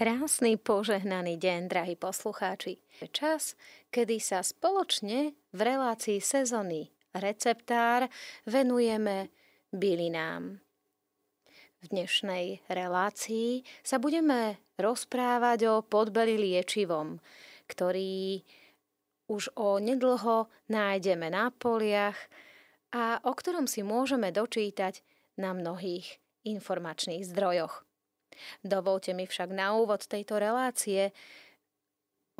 Krásny požehnaný deň, drahí poslucháči. Čas, kedy sa spoločne v relácii sezóny receptár venujeme bylinám. V dnešnej relácii sa budeme rozprávať o podbeli liečivom, ktorý už o nedlho nájdeme na poliach a o ktorom si môžeme dočítať na mnohých informačných zdrojoch. Dovolte mi však na úvod tejto relácie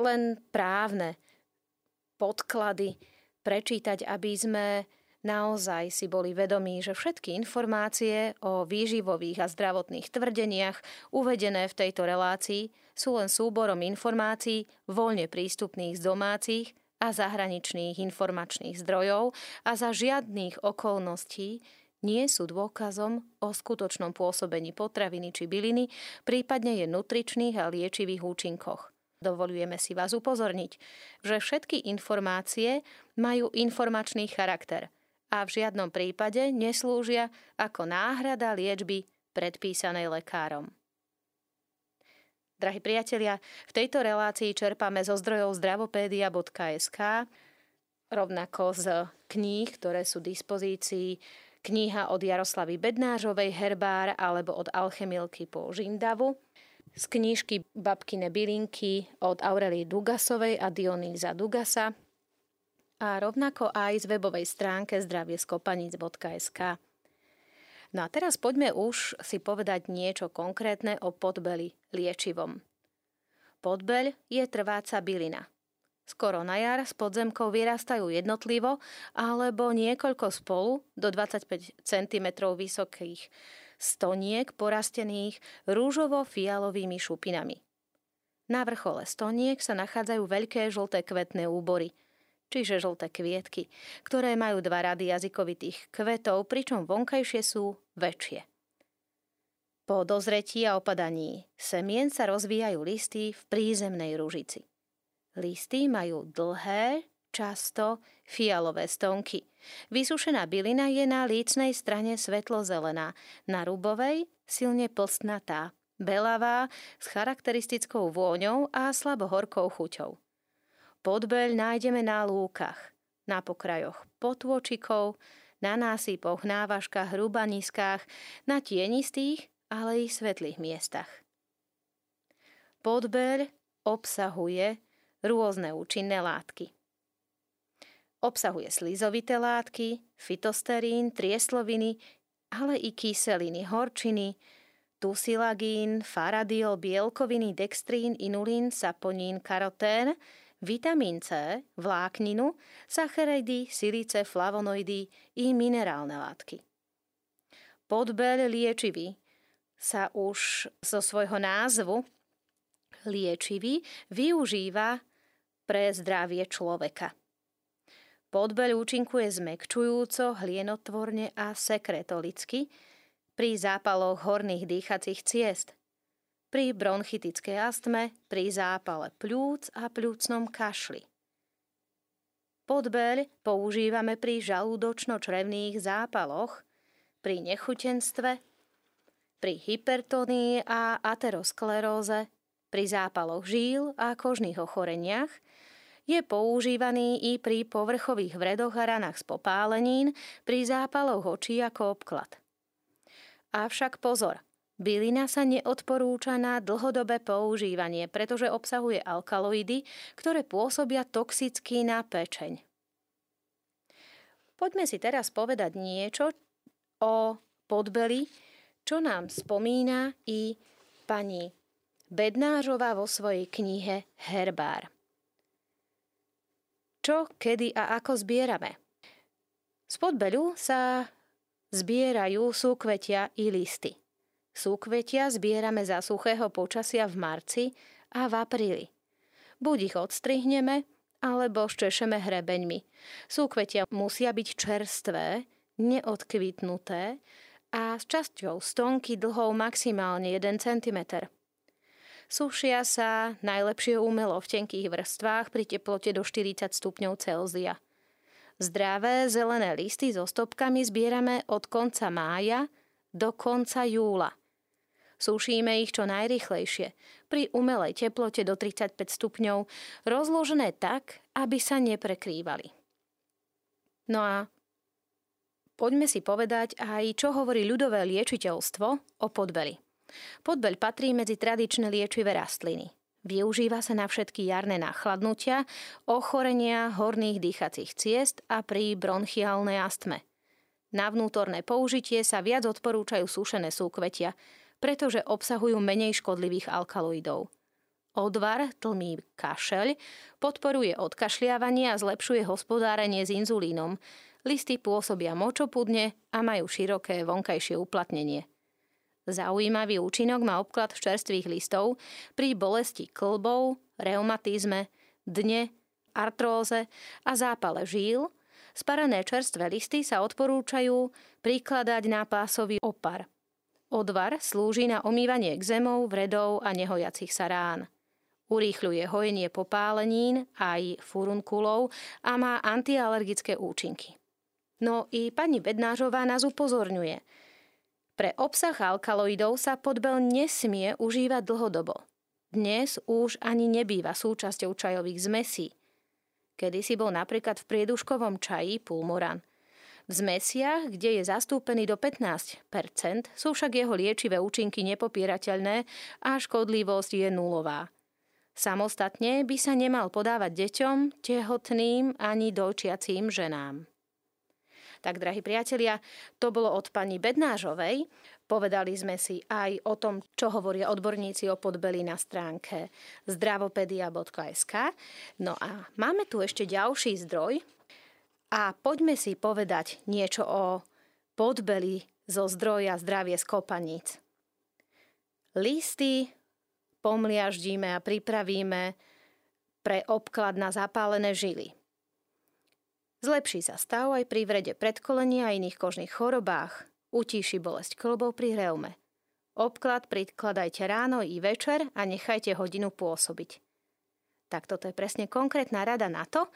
len právne podklady prečítať, aby sme naozaj si boli vedomí, že všetky informácie o výživových a zdravotných tvrdeniach uvedené v tejto relácii sú len súborom informácií voľne prístupných z domácich a zahraničných informačných zdrojov a za žiadnych okolností nie sú dôkazom o skutočnom pôsobení potraviny či byliny, prípadne je nutričných a liečivých účinkoch. Dovolujeme si vás upozorniť, že všetky informácie majú informačný charakter a v žiadnom prípade neslúžia ako náhrada liečby predpísanej lekárom. Drahí priatelia, v tejto relácii čerpame zo zdrojov zdravopédia.sk, rovnako z kníh, ktoré sú v dispozícii kniha od Jaroslavy Bednážovej Herbár alebo od Alchemilky po Žindavu, z knižky Babkine bylinky od Aurelie Dugasovej a Dionýza Dugasa a rovnako aj z webovej stránke zdravieskopaníc.sk. No a teraz poďme už si povedať niečo konkrétne o podbeli liečivom. Podbeľ je trváca bylina. Skoro na jar s podzemkou vyrastajú jednotlivo alebo niekoľko spolu do 25 cm vysokých stoniek porastených rúžovo-fialovými šupinami. Na vrchole stoniek sa nachádzajú veľké žlté kvetné úbory, čiže žlté kvietky, ktoré majú dva rady jazykovitých kvetov, pričom vonkajšie sú väčšie. Po dozretí a opadaní semien sa rozvíjajú listy v prízemnej ružici. Listy majú dlhé, často fialové stonky. Vysušená bylina je na lícnej strane svetlo-zelená, na rubovej silne plstnatá, belavá, s charakteristickou vôňou a slabo horkou chuťou. Podbeľ nájdeme na lúkach, na pokrajoch potôčikov, na násypoch, návažkách, hrubaniskách, na tienistých, ale i svetlých miestach. Podbeľ obsahuje rôzne účinné látky. Obsahuje slizovité látky, fitosterín, triesloviny, ale i kyseliny, horčiny, tusilagín, faradiol, bielkoviny, dextrín, inulín, saponín, karotén, vitamín C, vlákninu, sacharidy, silice, flavonoidy i minerálne látky. Podbeľ liečivý sa už zo svojho názvu liečivý využíva pre zdravie človeka. Podbeľ účinkuje zmekčujúco, hlienotvorne a sekretolicky pri zápaloch horných dýchacích ciest, pri bronchitickej astme, pri zápale plúc a plúcnom kašli. Podbeľ používame pri žalúdočno-črevných zápaloch, pri nechutenstve, pri hypertonii a ateroskleróze, pri zápaloch žíl a kožných ochoreniach – je používaný i pri povrchových vredoch a ranách z popálenín, pri zápaloch očí ako obklad. Avšak pozor, bylina sa neodporúča na dlhodobé používanie, pretože obsahuje alkaloidy, ktoré pôsobia toxicky na pečeň. Poďme si teraz povedať niečo o podbeli, čo nám spomína i pani Bednářová vo svojej knihe Herbár čo, kedy a ako zbierame. Z podbeľu sa zbierajú súkvetia i listy. Súkvetia zbierame za suchého počasia v marci a v apríli. Buď ich odstrihneme, alebo ščešeme hrebeňmi. Súkvetia musia byť čerstvé, neodkvitnuté a s časťou stonky dlhou maximálne 1 cm. Sušia sa najlepšie umelo v tenkých vrstvách pri teplote do 40 stupňov Celzia. Zdravé zelené listy so stopkami zbierame od konca mája do konca júla. Sušíme ich čo najrychlejšie, pri umelej teplote do 35 stupňov, rozložené tak, aby sa neprekrývali. No a poďme si povedať aj, čo hovorí ľudové liečiteľstvo o podbeli. Podbeľ patrí medzi tradičné liečivé rastliny. Využíva sa na všetky jarné nachladnutia, ochorenia horných dýchacích ciest a pri bronchiálnej astme. Na vnútorné použitie sa viac odporúčajú sušené súkvetia, pretože obsahujú menej škodlivých alkaloidov. Odvar tlmí kašeľ, podporuje odkašliavanie a zlepšuje hospodárenie s inzulínom. Listy pôsobia močopudne a majú široké vonkajšie uplatnenie. Zaujímavý účinok má obklad čerstvých listov pri bolesti klbov, reumatizme, dne, artróze a zápale žíl. Sparané čerstvé listy sa odporúčajú prikladať na pásový opar. Odvar slúži na omývanie exémov, vredov a nehojacich sa rán. Urýchľuje hojenie popálenín aj furunkulov a má antialergické účinky. No i pani Bednážová nás upozorňuje – pre obsah alkaloidov sa podbel nesmie užívať dlhodobo. Dnes už ani nebýva súčasťou čajových zmesí. Kedy si bol napríklad v prieduškovom čaji pulmoran. V zmesiach, kde je zastúpený do 15% sú však jeho liečivé účinky nepopierateľné a škodlivosť je nulová. Samostatne by sa nemal podávať deťom, tehotným ani dojčiacím ženám. Tak, drahí priatelia, to bolo od pani Bednážovej. Povedali sme si aj o tom, čo hovoria odborníci o podbeli na stránke zdravopedia.sk. No a máme tu ešte ďalší zdroj a poďme si povedať niečo o podbeli zo zdroja zdravie z kopaníc. Listy pomliaždíme a pripravíme pre obklad na zapálené žily. Zlepší sa stav aj pri vrede predkolenia a iných kožných chorobách. Utíši bolesť klbov pri reume. Obklad prikladajte ráno i večer a nechajte hodinu pôsobiť. Tak toto je presne konkrétna rada na to,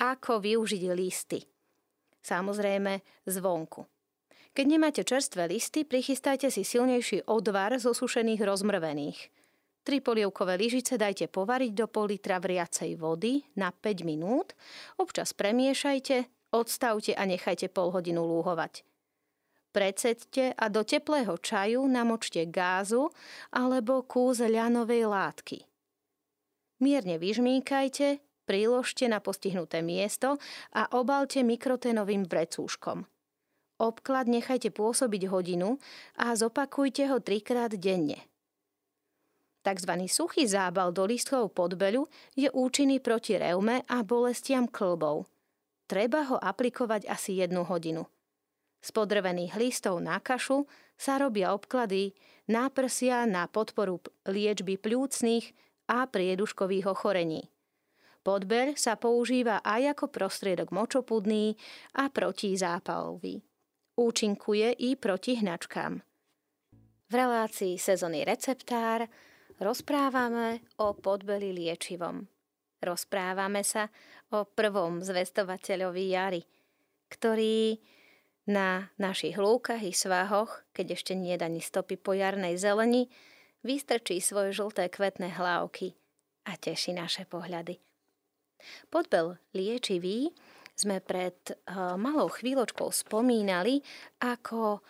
ako využiť listy. Samozrejme zvonku. Keď nemáte čerstvé listy, prichystajte si silnejší odvar zo sušených rozmrvených – Tri polievkové lyžice dajte povariť do pol litra vriacej vody na 5 minút, občas premiešajte, odstavte a nechajte pol hodinu lúhovať. Preceďte a do teplého čaju namočte gázu alebo kúz ľanovej látky. Mierne vyžmíkajte, priložte na postihnuté miesto a obalte mikroténovým vrecúškom. Obklad nechajte pôsobiť hodinu a zopakujte ho trikrát denne. Takzvaný suchý zábal do listkov podbeľu je účinný proti reume a bolestiam klbov. Treba ho aplikovať asi jednu hodinu. Z podrvených listov na kašu sa robia obklady náprsia na podporu liečby pľúcnych a prieduškových ochorení. Podbeľ sa používa aj ako prostriedok močopudný a protizápalový. Účinkuje i proti hnačkám. V relácii sezónny receptár rozprávame o podbeli liečivom. Rozprávame sa o prvom zvestovateľovi jary, ktorý na našich lúkach i svahoch, keď ešte nie ani stopy po jarnej zeleni, vystrčí svoje žlté kvetné hlávky a teší naše pohľady. Podbel liečivý sme pred uh, malou chvíľočkou spomínali ako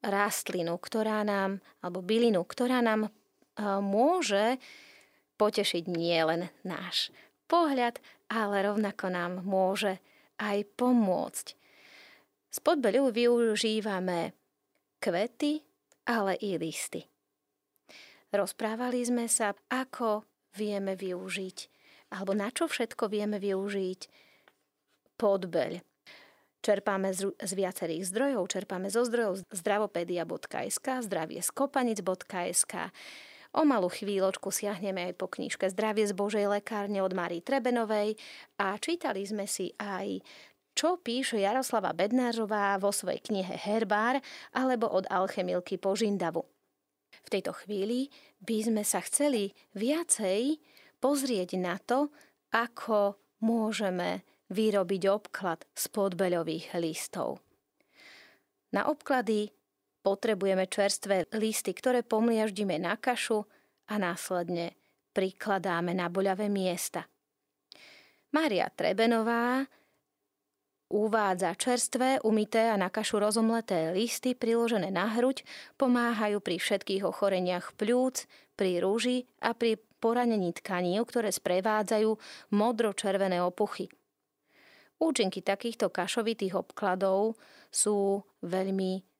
rastlinu, ktorá nám, alebo bylinu, ktorá nám môže potešiť nielen náš pohľad, ale rovnako nám môže aj pomôcť. Z podbeľu využívame kvety, ale i listy. Rozprávali sme sa, ako vieme využiť, alebo na čo všetko vieme využiť podbeľ. Čerpáme z, z viacerých zdrojov, čerpáme zo zdrojov zdravopedia.sk, zdravieskopanic.sk, O malú chvíľočku siahneme aj po knižke Zdravie z Božej lekárne od Marii Trebenovej a čítali sme si aj čo píše Jaroslava Bednářová vo svojej knihe Herbár alebo od Alchemilky po. V tejto chvíli by sme sa chceli viacej pozrieť na to, ako môžeme vyrobiť obklad z podbeľových listov. Na obklady potrebujeme čerstvé listy, ktoré pomliaždíme na kašu a následne prikladáme na boľavé miesta. Mária Trebenová uvádza čerstvé, umité a na kašu rozomleté listy priložené na hruď pomáhajú pri všetkých ochoreniach pľúc, pri rúži a pri poranení tkaní, ktoré sprevádzajú modro-červené opuchy. Účinky takýchto kašovitých obkladov sú veľmi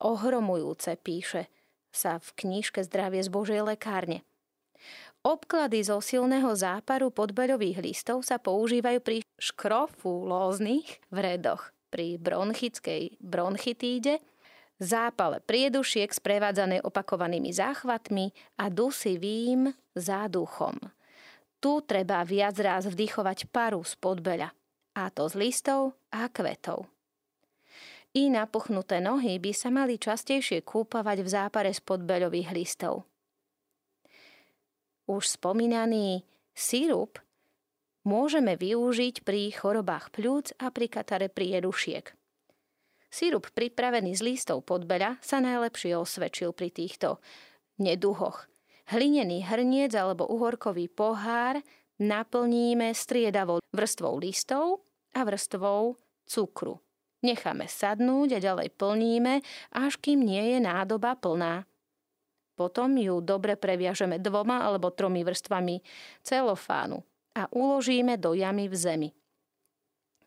ohromujúce, píše sa v knižke Zdravie z Božej lekárne. Obklady zo silného záparu podbeľových listov sa používajú pri škrofulóznych vredoch, pri bronchickej bronchitíde, zápale priedušiek sprevádzané opakovanými záchvatmi a dusivým záduchom. Tu treba viac raz vdychovať paru z podbeľa, a to z listov a kvetov. I napuchnuté nohy by sa mali častejšie kúpavať v zápare z podbeľových listov. Už spomínaný sírup môžeme využiť pri chorobách pľúc a pri katare priedušiek. Sírup pripravený z lístov podbeľa sa najlepšie osvedčil pri týchto neduhoch. Hlinený hrniec alebo uhorkový pohár naplníme striedavou vrstvou listov a vrstvou cukru. Necháme sadnúť a ďalej plníme, až kým nie je nádoba plná. Potom ju dobre previažeme dvoma alebo tromi vrstvami celofánu a uložíme do jamy v zemi.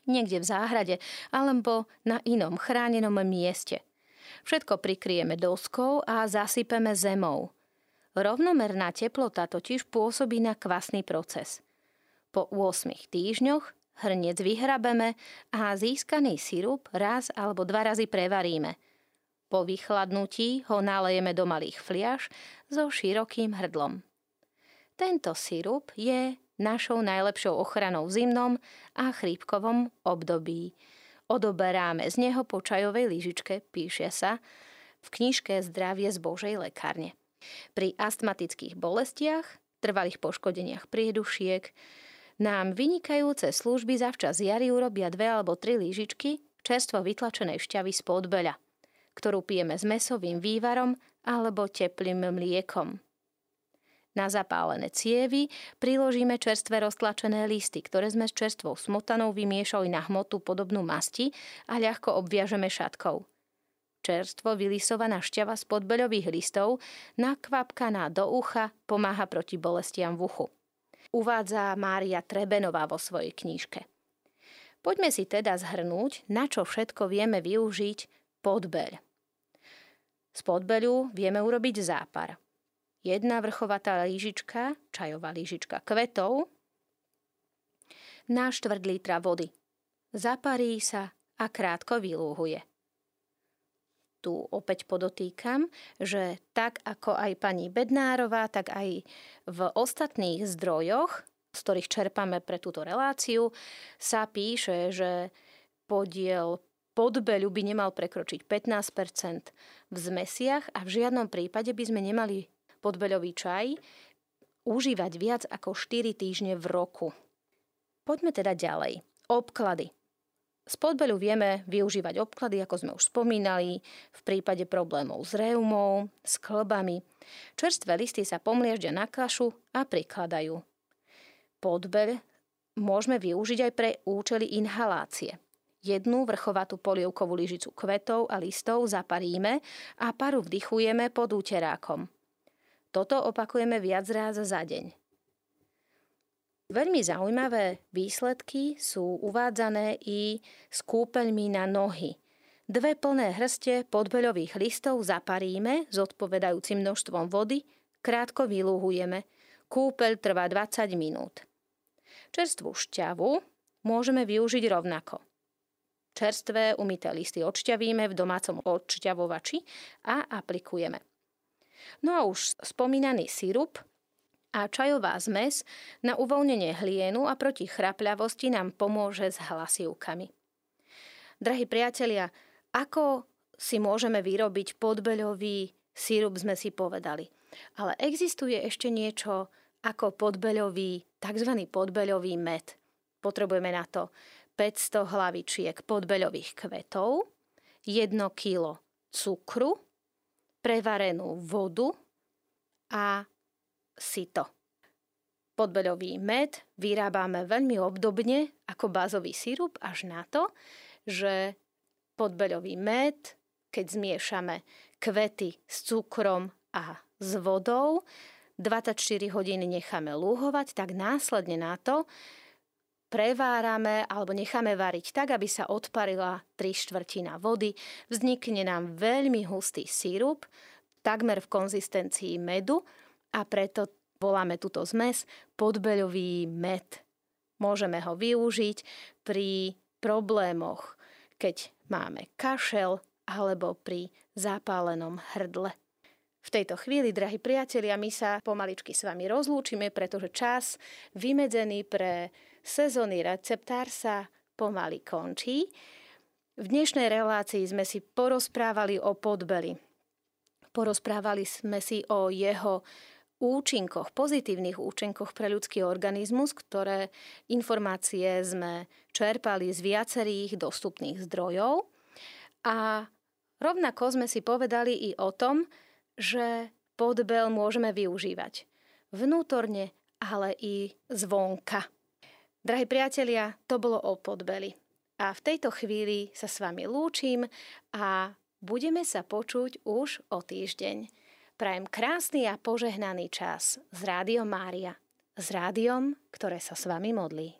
Niekde v záhrade alebo na inom chránenom mieste. Všetko prikryjeme doskou a zasypeme zemou. Rovnomerná teplota totiž pôsobí na kvasný proces. Po 8 týždňoch Hrniec vyhrabeme a získaný sirup raz alebo dva razy prevaríme. Po vychladnutí ho nalejeme do malých fliaž so širokým hrdlom. Tento sirup je našou najlepšou ochranou v zimnom a chrípkovom období. Odoberáme z neho po čajovej lyžičke, píše sa v knižke Zdravie z Božej lekárne. Pri astmatických bolestiach, trvalých poškodeniach priedušiek, nám vynikajúce služby zavčas jary urobia dve alebo tri lížičky čerstvo vytlačenej šťavy z podbeľa, ktorú pijeme s mesovým vývarom alebo teplým mliekom. Na zapálené cievy priložíme čerstvé roztlačené listy, ktoré sme s čerstvou smotanou vymiešali na hmotu podobnú masti a ľahko obviažeme šatkou. Čerstvo vylisovaná šťava z podbeľových listov nakvapkaná do ucha pomáha proti bolestiam v uchu uvádza Mária Trebenová vo svojej knižke. Poďme si teda zhrnúť, na čo všetko vieme využiť podbeľ. Z podbeľu vieme urobiť zápar. Jedna vrchovatá lížička, čajová lížička kvetov, na štvrt litra vody. Zaparí sa a krátko vylúhuje tu opäť podotýkam, že tak ako aj pani Bednárová, tak aj v ostatných zdrojoch, z ktorých čerpame pre túto reláciu, sa píše, že podiel podbeľu by nemal prekročiť 15% v zmesiach a v žiadnom prípade by sme nemali podbeľový čaj užívať viac ako 4 týždne v roku. Poďme teda ďalej. Obklady. Z podbeľu vieme využívať obklady, ako sme už spomínali, v prípade problémov s reumou, s klbami. Čerstvé listy sa pomlieždia na kašu a prikladajú. Podbeľ môžeme využiť aj pre účely inhalácie. Jednu vrchovatú polievkovú lyžicu kvetov a listov zaparíme a paru vdychujeme pod úterákom. Toto opakujeme viac ráz za deň. Veľmi zaujímavé výsledky sú uvádzané i s kúpeľmi na nohy. Dve plné hrste podbeľových listov zaparíme s odpovedajúcim množstvom vody, krátko vylúhujeme. Kúpeľ trvá 20 minút. Čerstvú šťavu môžeme využiť rovnako. Čerstvé umité listy odšťavíme v domácom odšťavovači a aplikujeme. No a už spomínaný sirup a čajová zmes na uvoľnenie hlienu a proti chrapľavosti nám pomôže s hlasivkami. Drahí priatelia, ako si môžeme vyrobiť podbeľový sírup, sme si povedali. Ale existuje ešte niečo ako podbeľový, tzv. podbeľový med. Potrebujeme na to 500 hlavičiek podbeľových kvetov, 1 kg cukru, prevarenú vodu a sito. Podbeľový med vyrábame veľmi obdobne ako bázový sirup až na to, že podbeľový med, keď zmiešame kvety s cukrom a s vodou, 24 hodín necháme lúhovať, tak následne na to prevárame alebo necháme variť tak, aby sa odparila 3 štvrtina vody. Vznikne nám veľmi hustý sírup, takmer v konzistencii medu a preto voláme túto zmes podbeľový med. Môžeme ho využiť pri problémoch, keď máme kašel alebo pri zapálenom hrdle. V tejto chvíli, drahí priatelia, my sa pomaličky s vami rozlúčime, pretože čas vymedzený pre sezónny receptár sa pomaly končí. V dnešnej relácii sme si porozprávali o podbeli. Porozprávali sme si o jeho účinkoch, pozitívnych účinkoch pre ľudský organizmus, ktoré informácie sme čerpali z viacerých dostupných zdrojov. A rovnako sme si povedali i o tom, že podbel môžeme využívať vnútorne, ale i zvonka. Drahí priatelia, to bolo o podbeli. A v tejto chvíli sa s vami lúčim a budeme sa počuť už o týždeň. Prajem krásny a požehnaný čas z Rádiom Mária. S rádiom, ktoré sa s vami modlí.